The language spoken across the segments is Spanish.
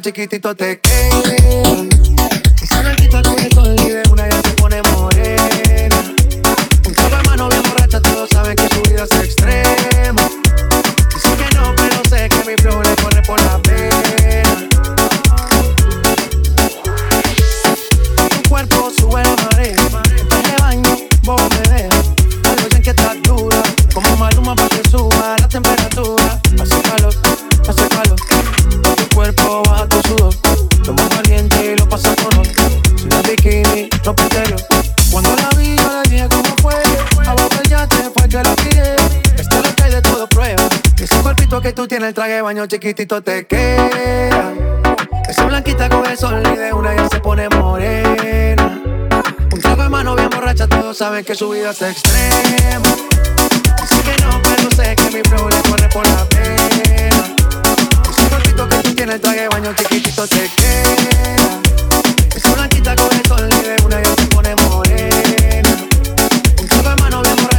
chiquitito te el traje de baño chiquitito te queda. Esa blanquita con el sol y una ya se pone morena. Un trago de mano bien borracha, todos saben que su vida es extrema. Dice que no, pero sé que mi flow le corre por la pena. Ese cortito que tú tienes, el traje de baño chiquitito te queda. Esa blanquita con el sol y una ya se pone morena. Un trago de mano bien borracha,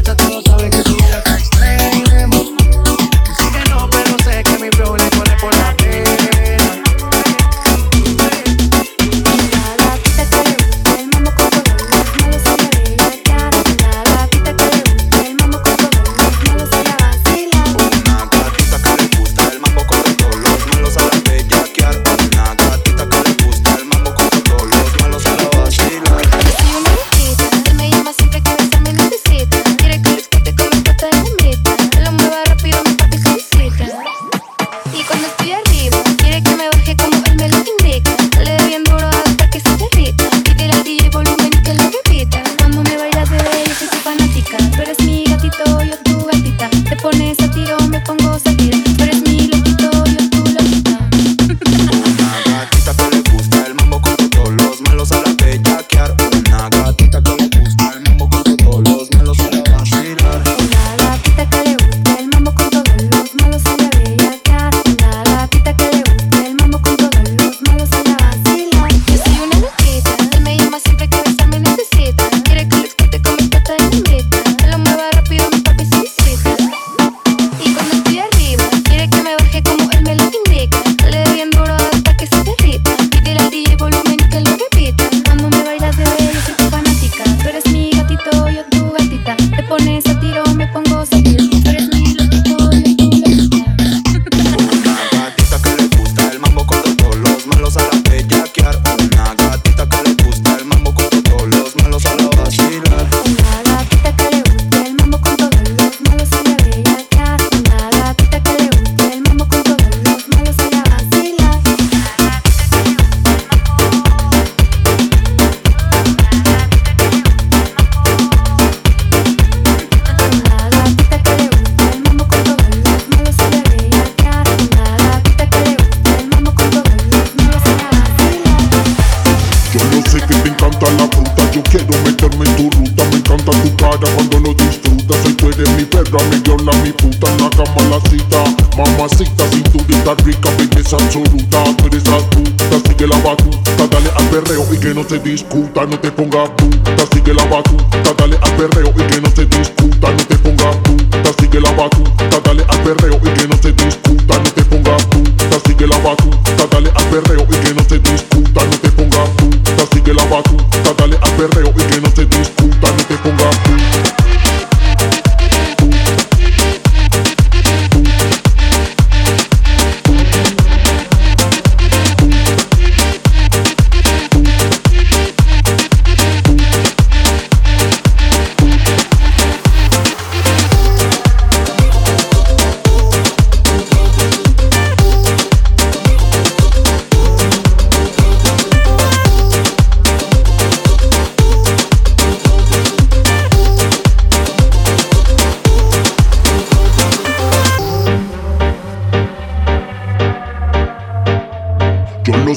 te pongas puta, sigue la batuta, dale al perreo y que no se discuta, no te pongas puta, sigue la batuta, dale al perreo y que no se discuta, no te pongas puta, sigue la batuta, dale al perreo y que no se discuta, no te pongas puta, sigue la batuta, dale al perreo y que no se discuta, no te pongas puta.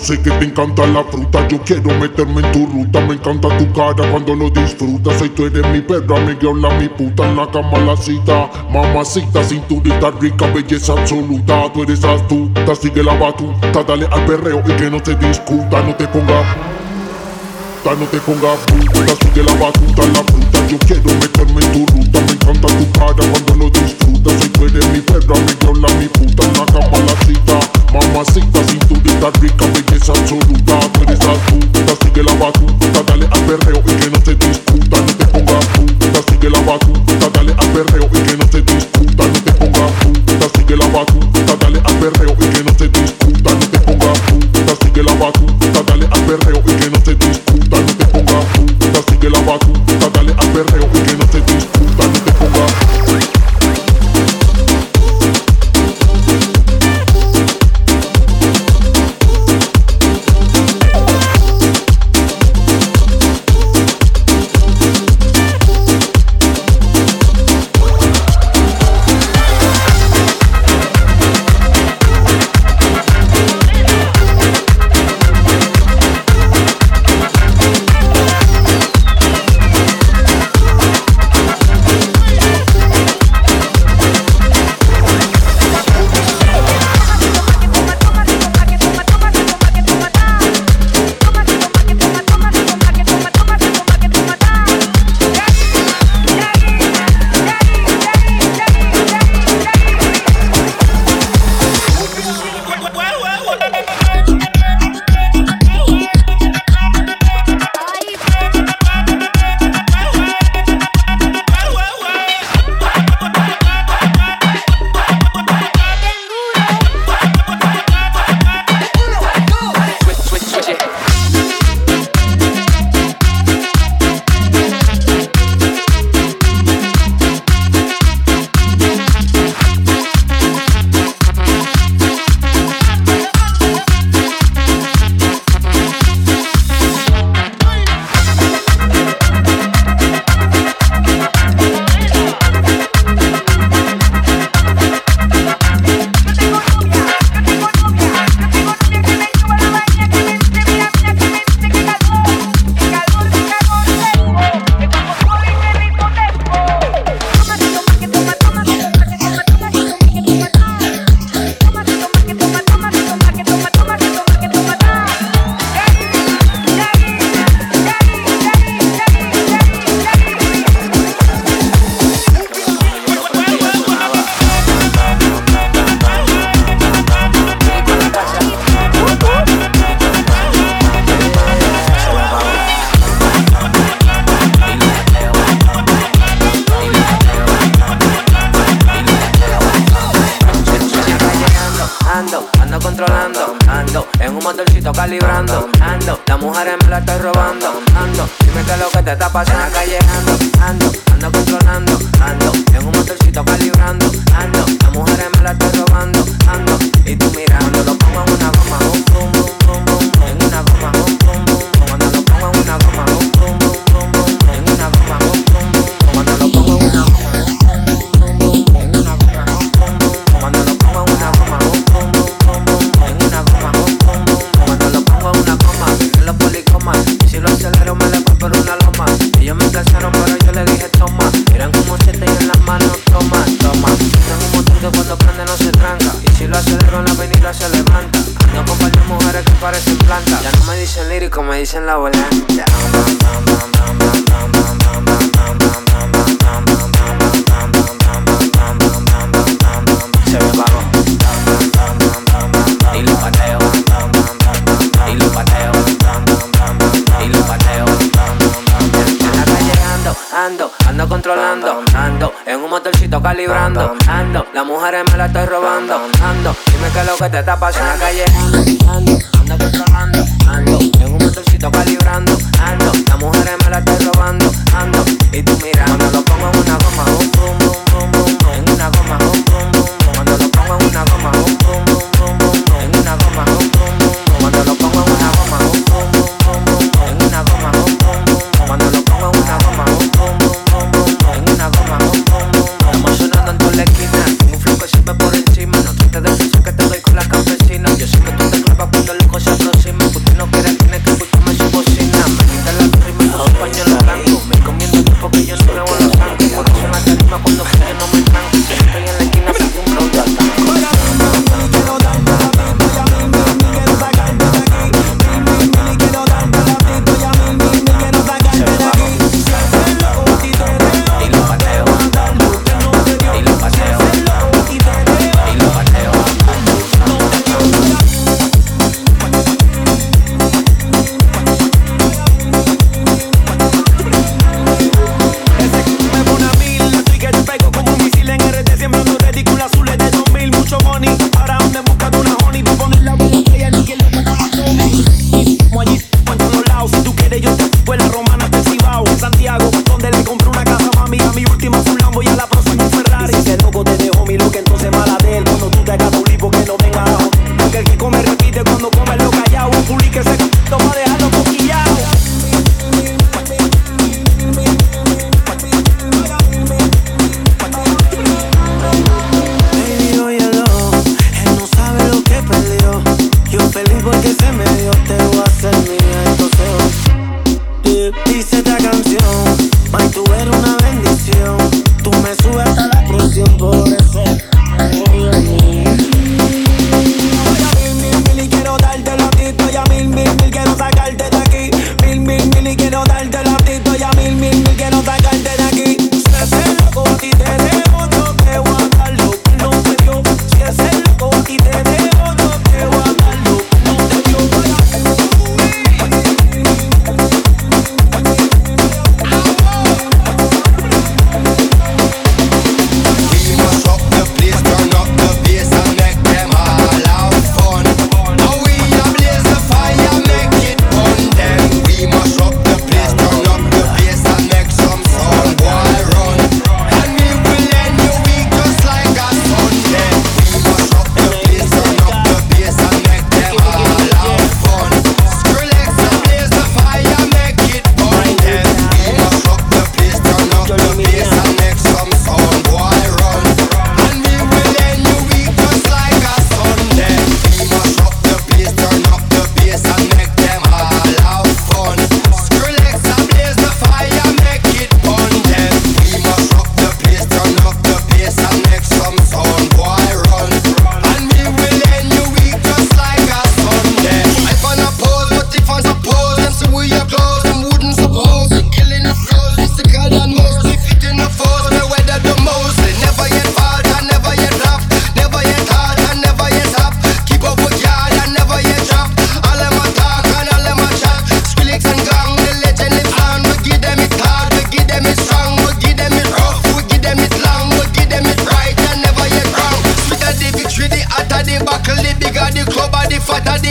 Sé que te encanta la fruta, yo quiero meterme en tu ruta, me encanta tu cara cuando lo disfrutas, soy tú eres mi perra, mi viola, mi puta, en la cama la cita, mamacita, cinturita rica, belleza absoluta, tú eres astuta, sigue la batuta, dale al perreo y que no se discuta, no te pongas puta, no te pongas puta, sigue la batuta, la fruta, yo quiero meterme en tu ruta, me encanta tu cara cuando lo disfrutas, soy tú eres mi perra, mi viola, mi puta, en la cama la cita, mamacita, cinturita rica, belleza absoluta, tú eres astuta, sigue la batuta, dale al perreo y que no se discuta, no te pongas puta, sigue la batuta, dale al perreo y que no se discuta, no te pongas puta, sigue la batuta, dale al perreo y que no se discuta, no te pongas puta, sigue la batuta, dale al perreo y que no se discuta, no te pongas puta, sigue la batuta,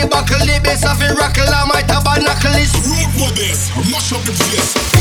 buckle it, bass off it, rockle, I might have a knuckle. Road for this, mash up the place.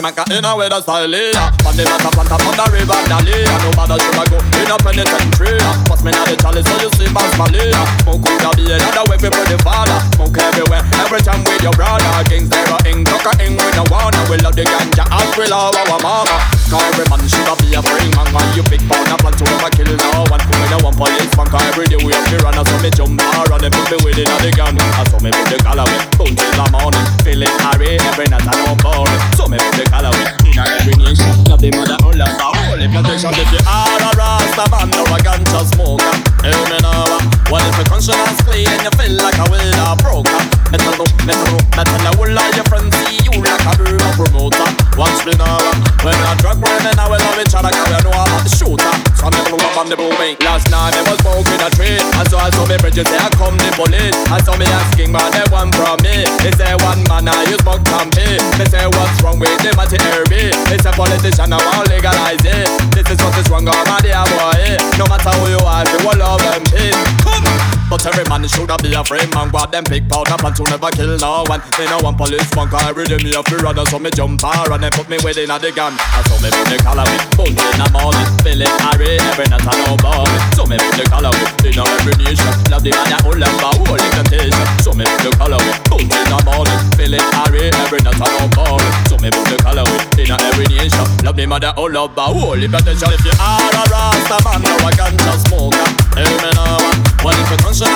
The in a with a style yeah. On the matter plant up on the river Dali And no matter should I go in a penitentiary Pass me now the chalice so you see Bounce Malia Smoke could be another way for the father Smoke everywhere every time with your brother. Kings there are ing, coca ing with no one. We love the ganja as we love our mama. Cause every man should be a free man. When you big pound a plan to ever kill no one. We no one police man Cause every day we have to run. So me jump around and put me with it on the gun. I saw me put the collar with Boom till the morning. Feeling hurry every night I know boring. So me put the with In every nation Love the mother all of the holy plantation If you are a rasta man. Or a ganja smoker Hear me now Well if your conscience clean You feel like a winner broker. Metal, metal, metal I will all your friends see you like a real promoter. Watch me now When I drug running I will love each other Cause you know I'm the shooter. So me blew up on the booming Last night I was smoking a tree And so I saw me bridges I come the police. I saw me asking but they want from me. They say one man I use smoke campaign. They say what's wrong with the Airbnb They say politician I want legalize it This is what is wrong on my dear boy. No matter who you are you will love them Come but every man should be a frame man. Grab them pick powder plan to never kill no one. Me no one policeman cause every day me a free runner So me jump hard and then put me within a the gun. I saw me put the collar with Boom in the morning. Feeling hurry every night I know about it. So me put the collar with In every nation Love the man that hold them for holy temptation So me put the collar with Boom in the morning. Feeling hurry every night I know about it. So me put the collar with In every nation. Love the man that hold up for holy temptation If you are a rasta man or a ganja smoker Hear me now Well if you're you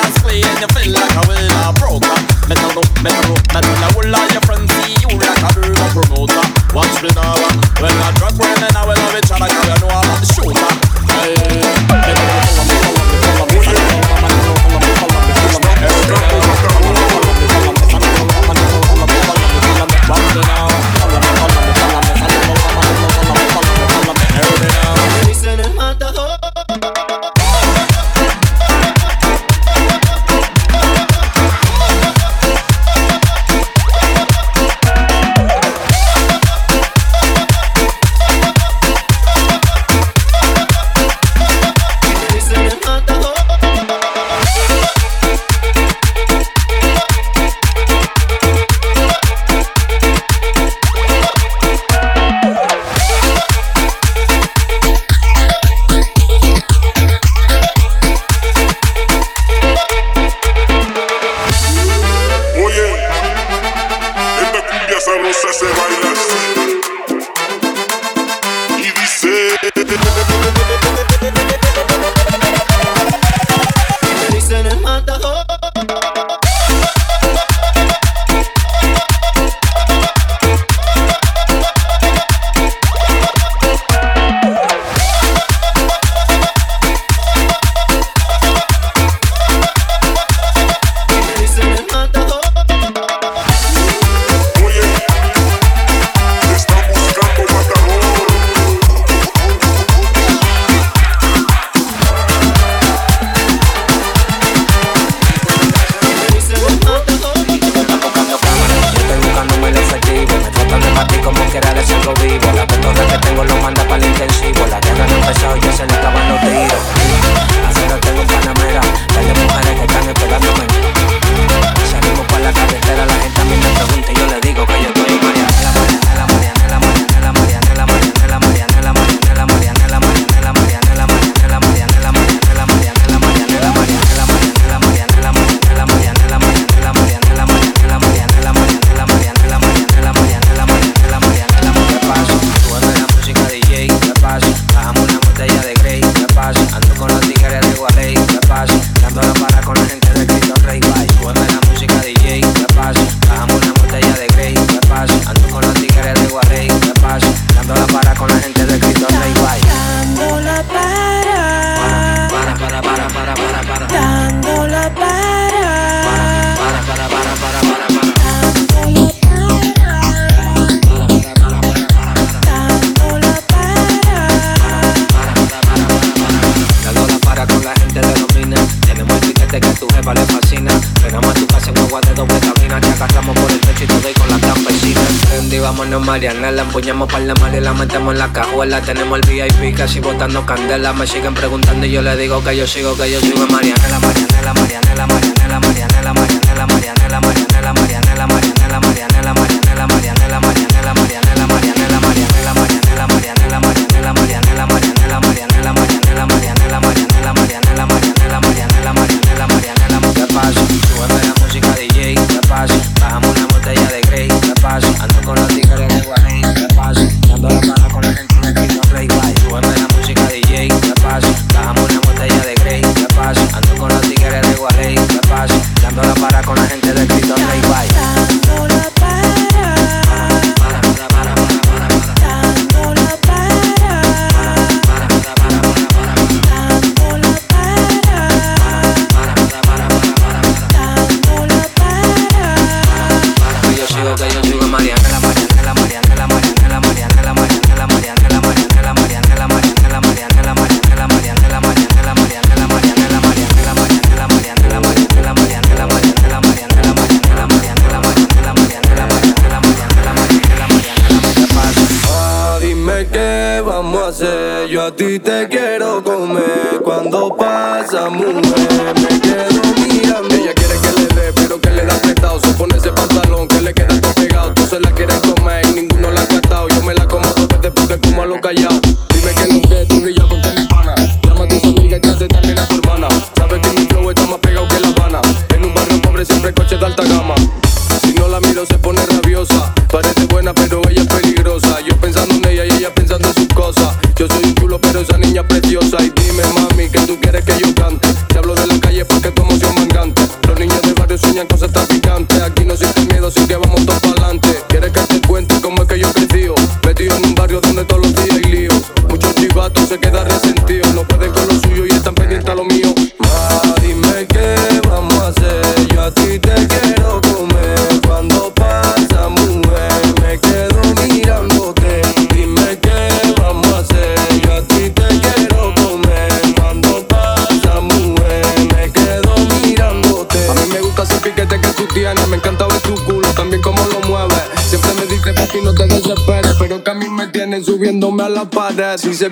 feel like a see you like a promoter. When we're drugin' and we love each other? You know I'm the shooter Hey, candela. Me siguen preguntando y yo le digo que yo sigo, que yo sigo Marianela, Marianela, caras y se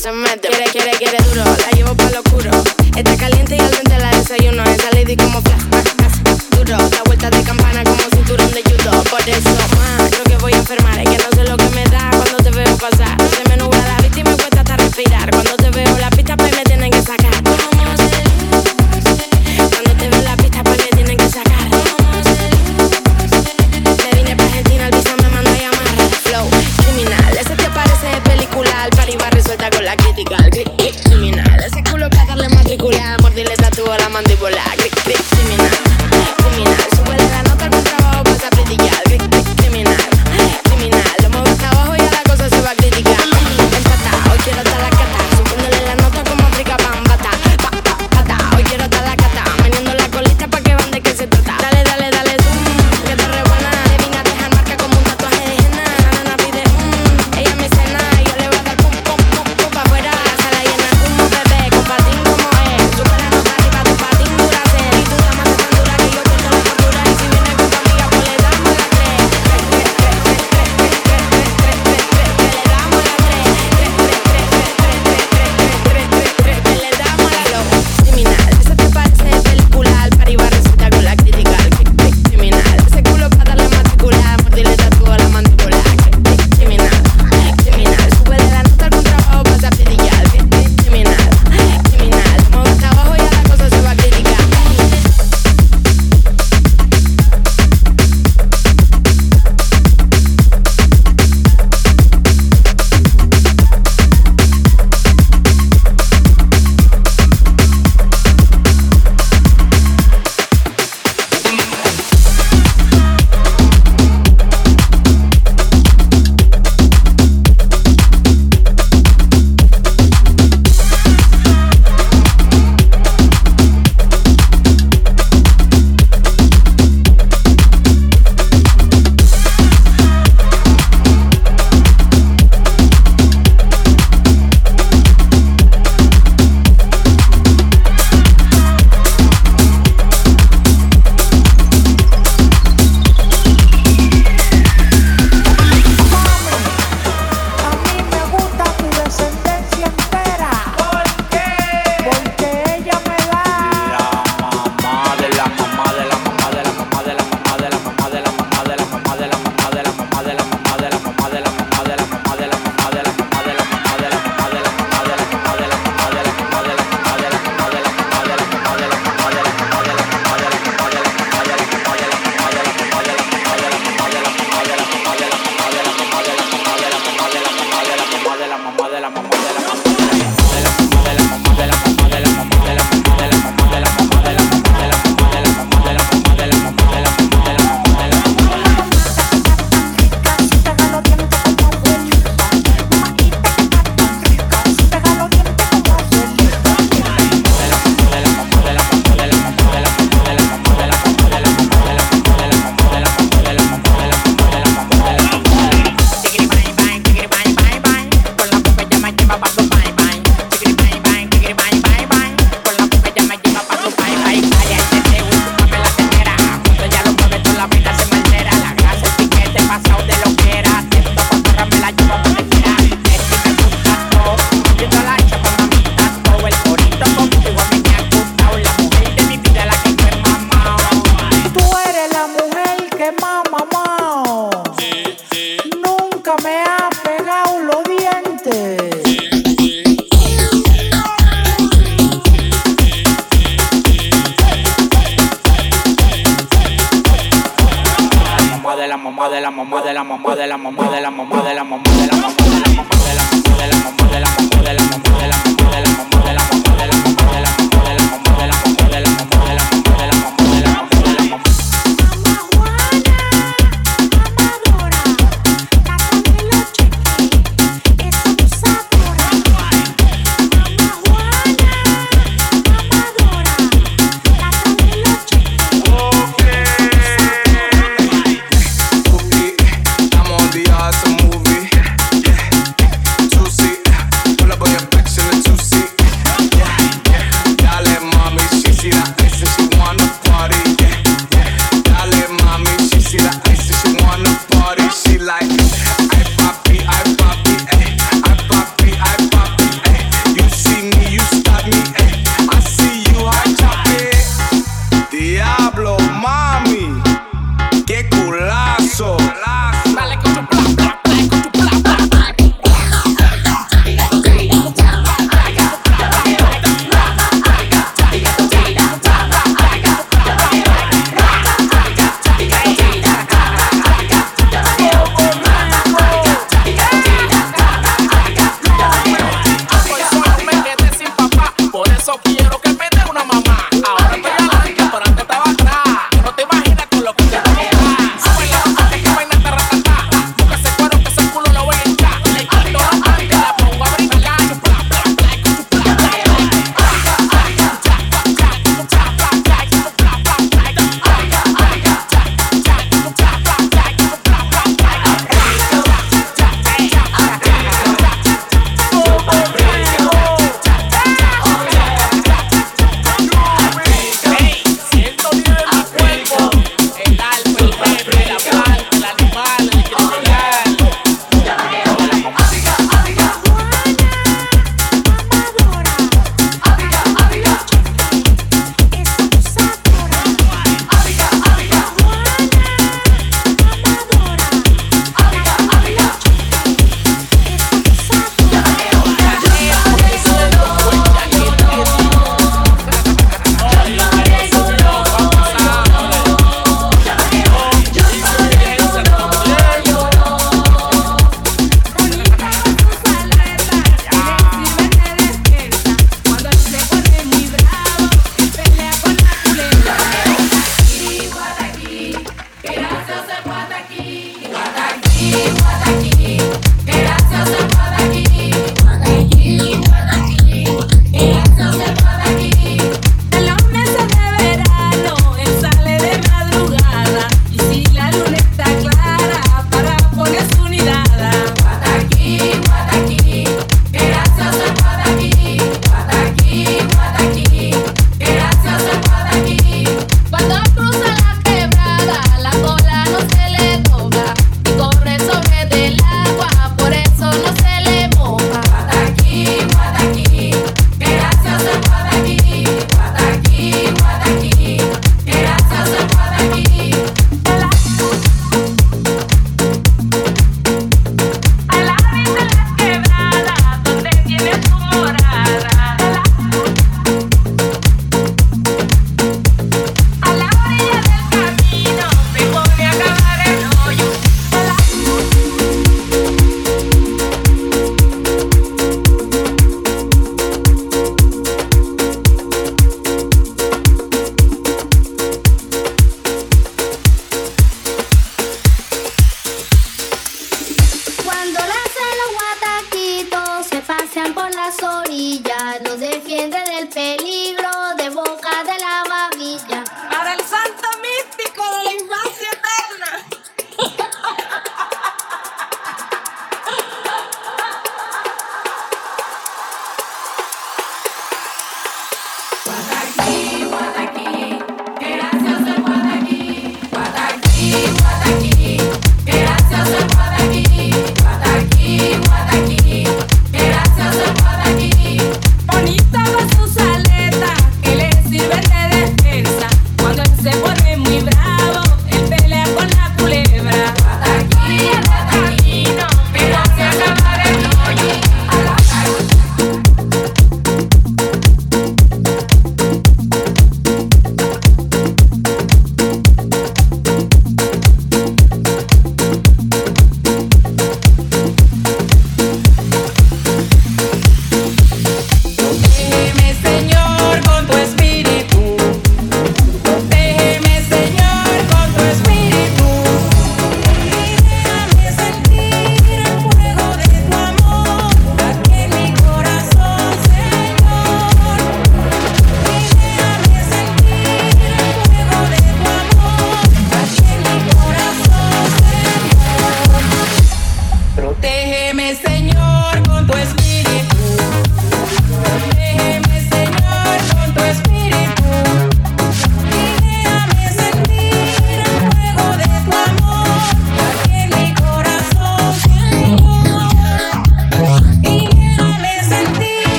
se mete. Quiere, quiere, quiere duro. La llevo pa' lo oscuro. Esta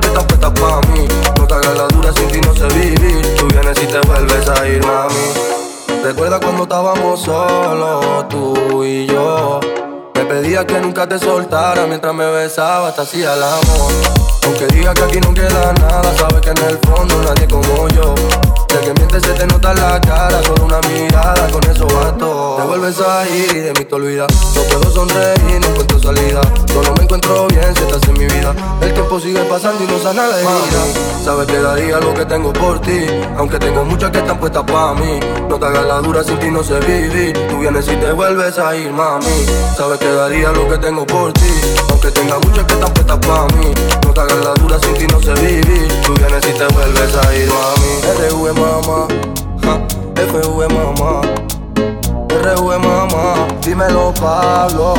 que estás puesta pa' mí. No te hagas la dura, sin ti no sé vivir. Tú vienes y te vuelves a ir, mami. Recuerda cuando estábamos solos, tú y yo. Me pedía que nunca te soltara mientras me besabas, te hacía el amor. Aunque diga que aquí no queda nada, sabes que en el fondo nadie como yo. De que mientes se te nota la cara, solo una mirada, con eso basto. Te vuelves a ir y de mí te olvidas. No puedo sonreír, no encuentro salida. Solo me encuentro bien si estás en mi vida. El tiempo sigue pasando y no sana la herida. Sabes que daría lo que tengo por ti. Aunque tengo muchas que están puestas para mí. No te hagas la dura sin ti no sé vivir. Tú vienes y te vuelves a ir, mami. Sabes que daría lo que tengo por ti. Aunque tenga muchas que están puestas para mí. No te hagas la dura sin ti no sé vivir. Tú vienes y te vuelves a ir, mami. Mamá. Ja, FV mamá. RV mamá. Dímelo Pablo.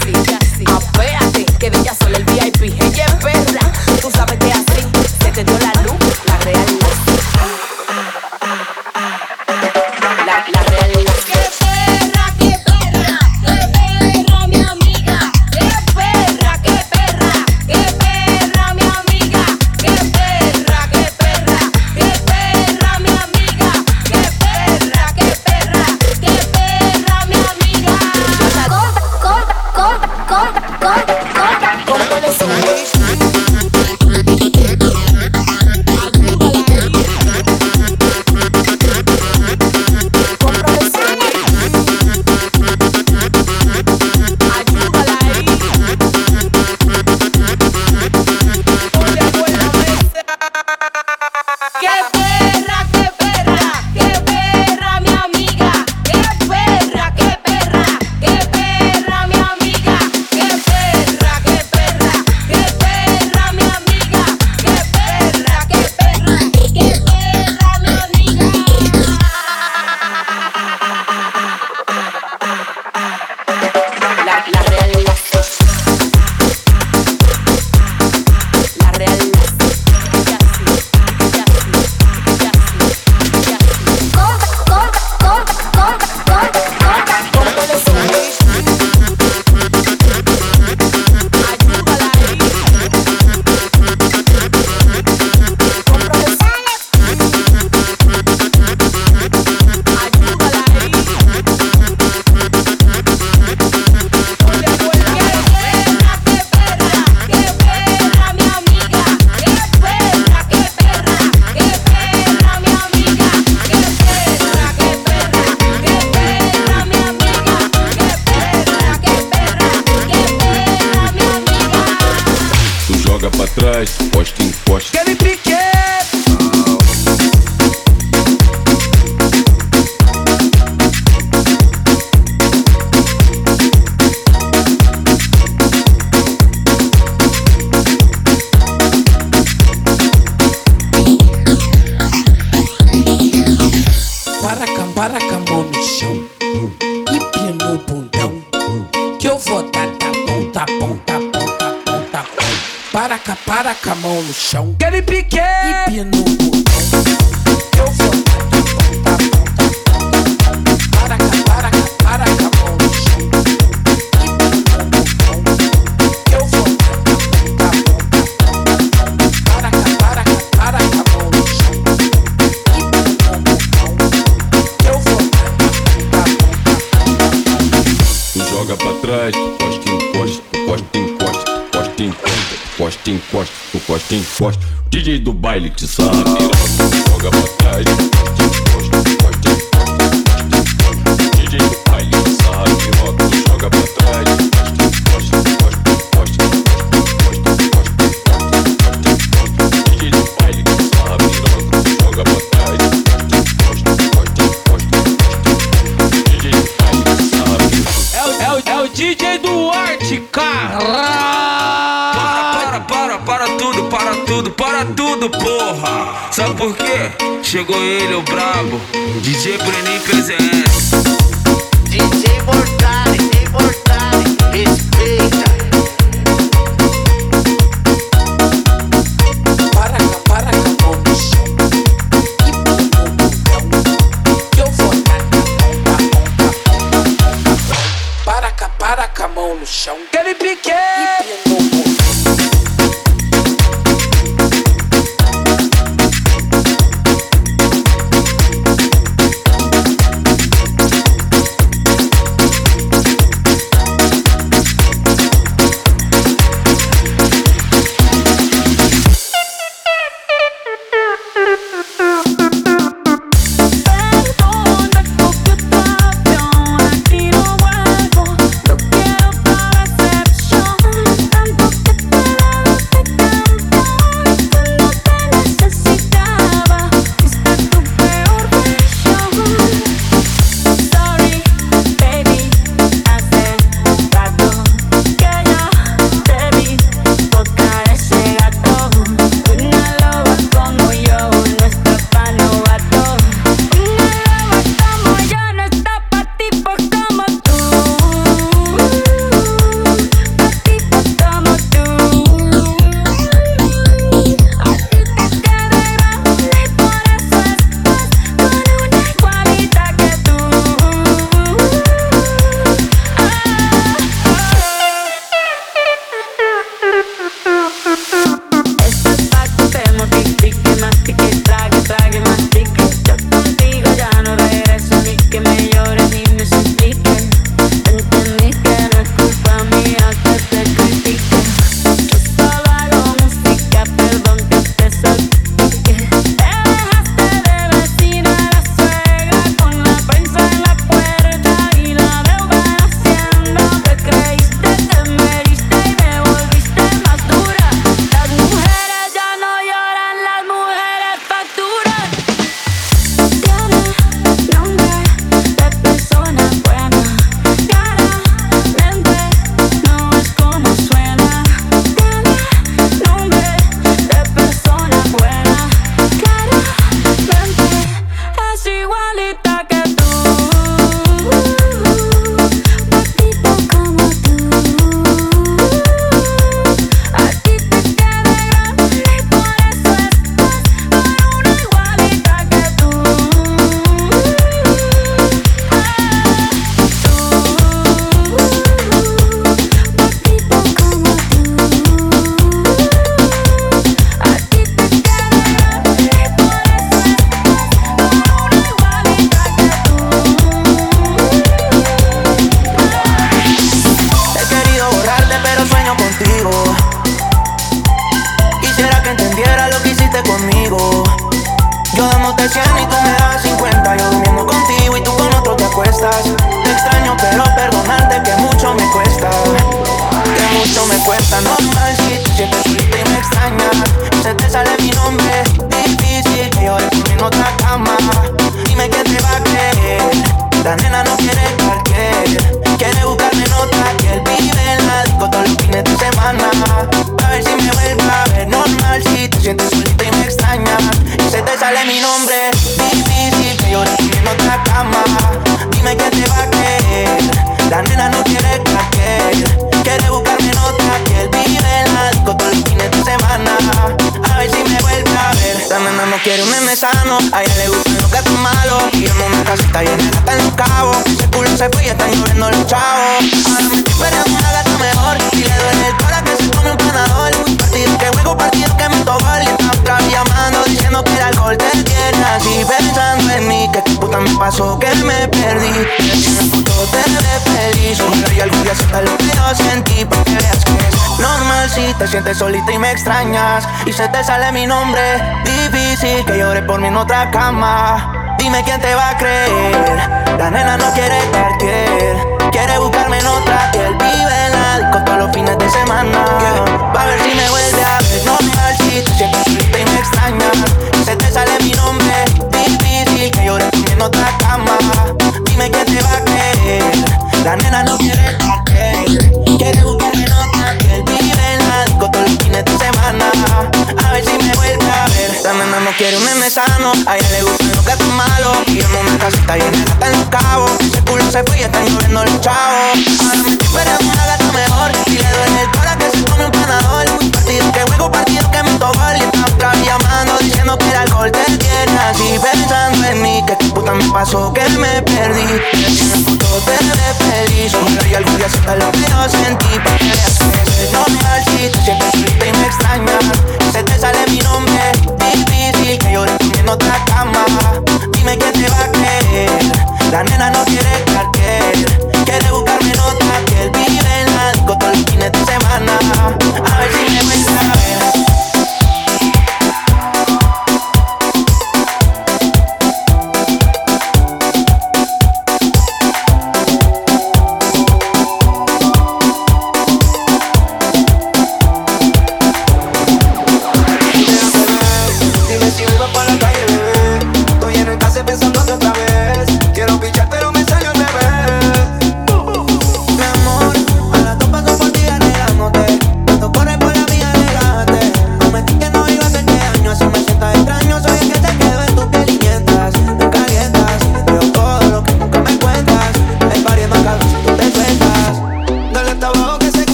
Castilla. encosta, encosta, encosta. DJ do baile que sabe. Joga pra trás. Chegou ele, o brabo, DJ Brenin PZN.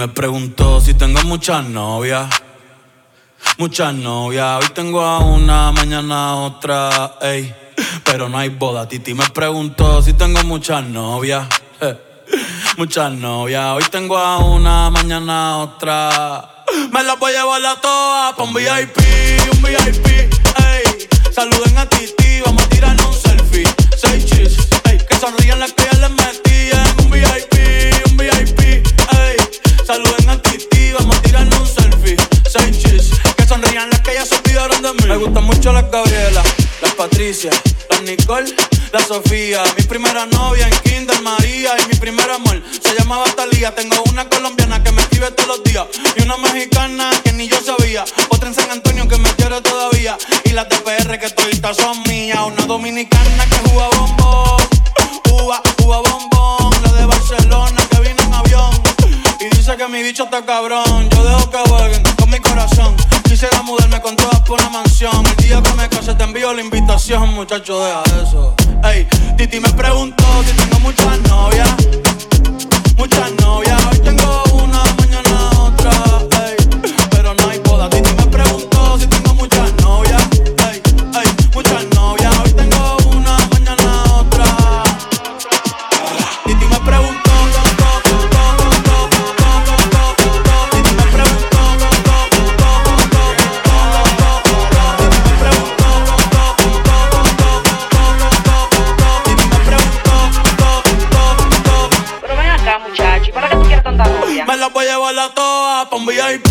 me preguntó si tengo muchas novias. Muchas novias, hoy tengo a una, mañana otra, ey. Pero no hay boda, Titi me preguntó si tengo muchas novias. Muchas novias, hoy tengo a una, mañana otra. Me las voy a llevar a todas pa' un VIP, un VIP, ey. Saluden a Titi. La Nicole, la Sofía. Mi primera novia en Kinder María. Y mi primer amor se llamaba Talía. Tengo una colombiana que me escribe todos los días. Y una mexicana que ni yo sabía. Otra en San Antonio que me quiere todavía. Y las de PR que todavía son mías. Una dominicana que juega bombón. Uva, uva bombón. La de Barcelona que vino en avión. Y dice que mi bicho está cabrón. Yo dejo que jueguen con mi corazón. Quisiera mudarme con todas por una mansión casa te envío la invitación, muchacho, deja eso. Ey, Titi me preguntó si tengo muchas novias. Muchas novias, hoy tengo una, mañana otra. Ey. up on VIP.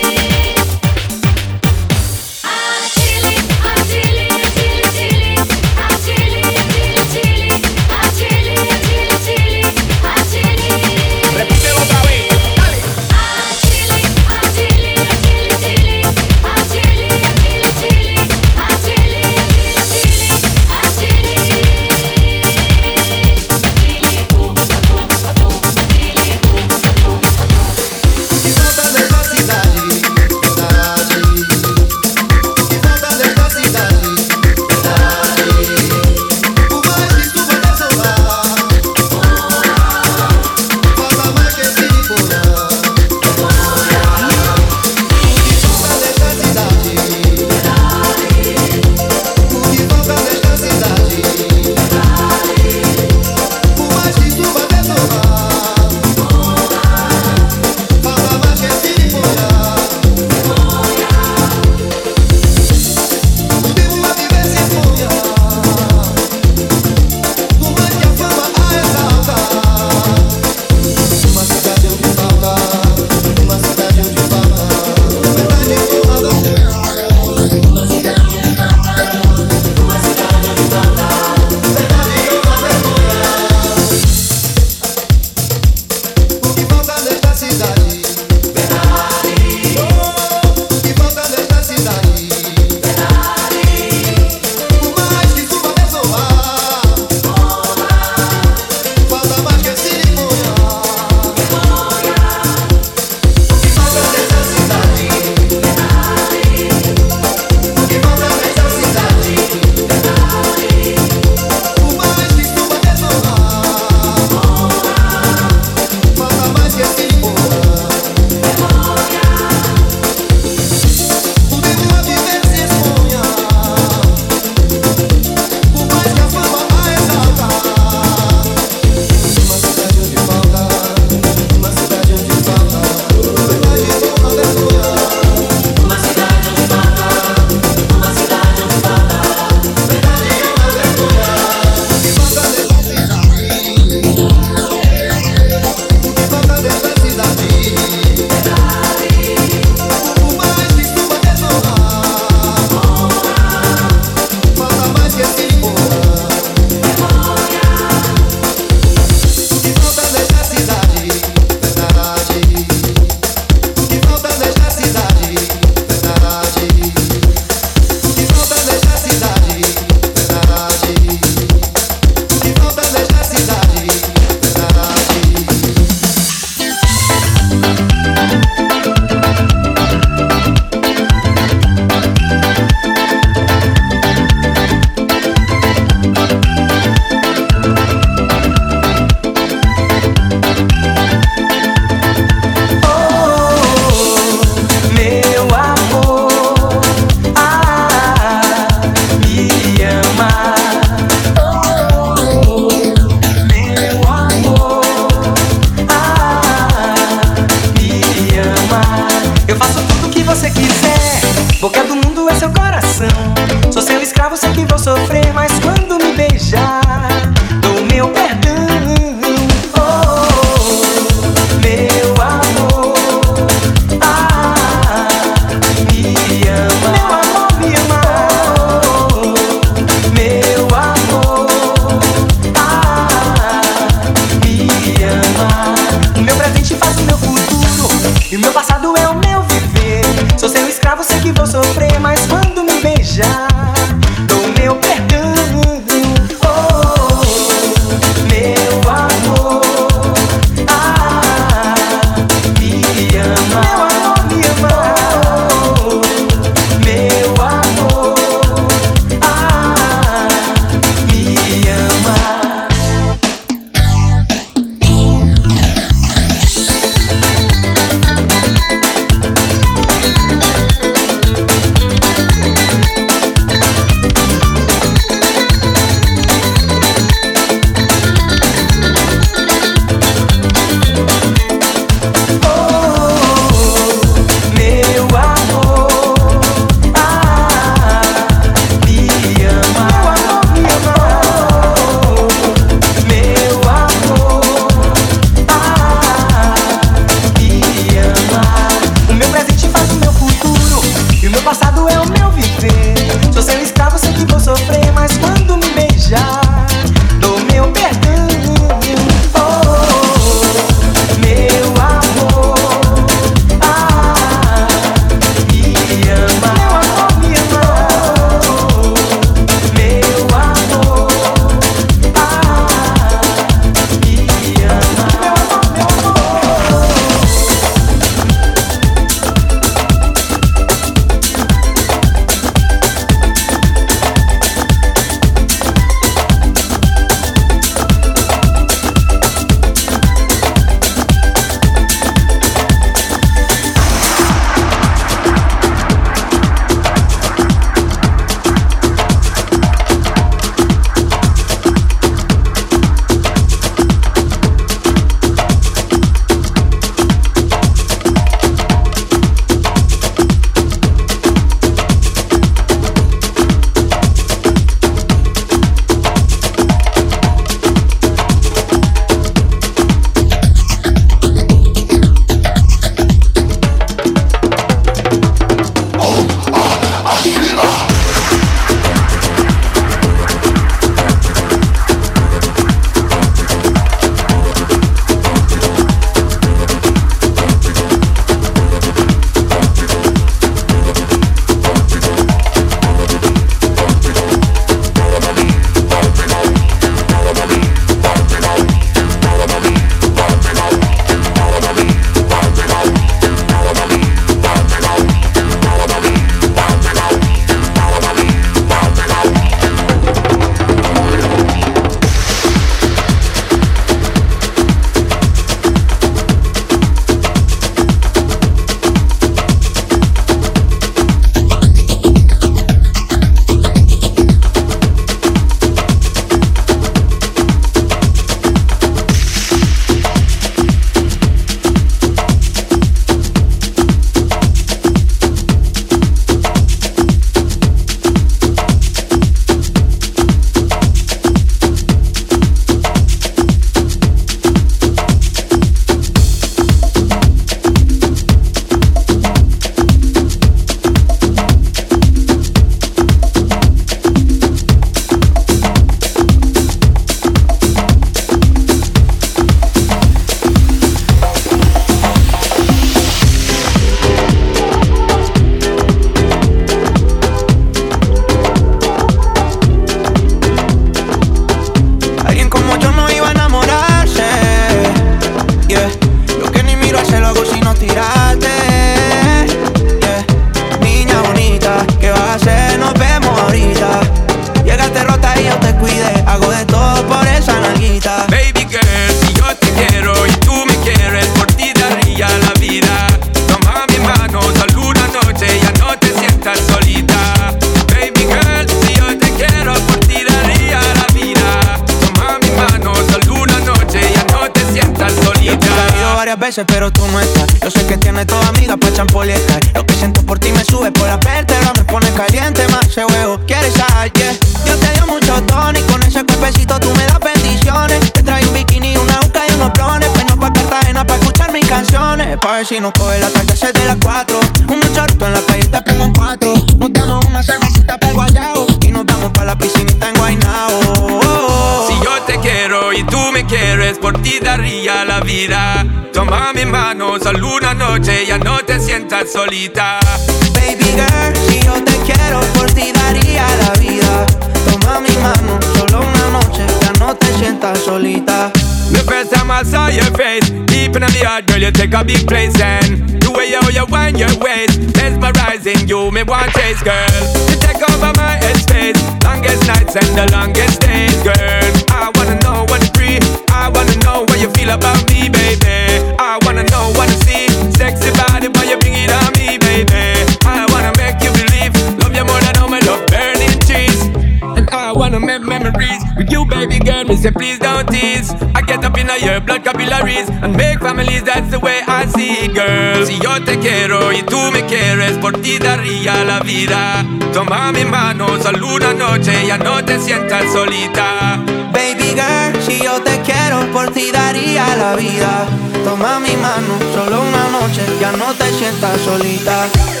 back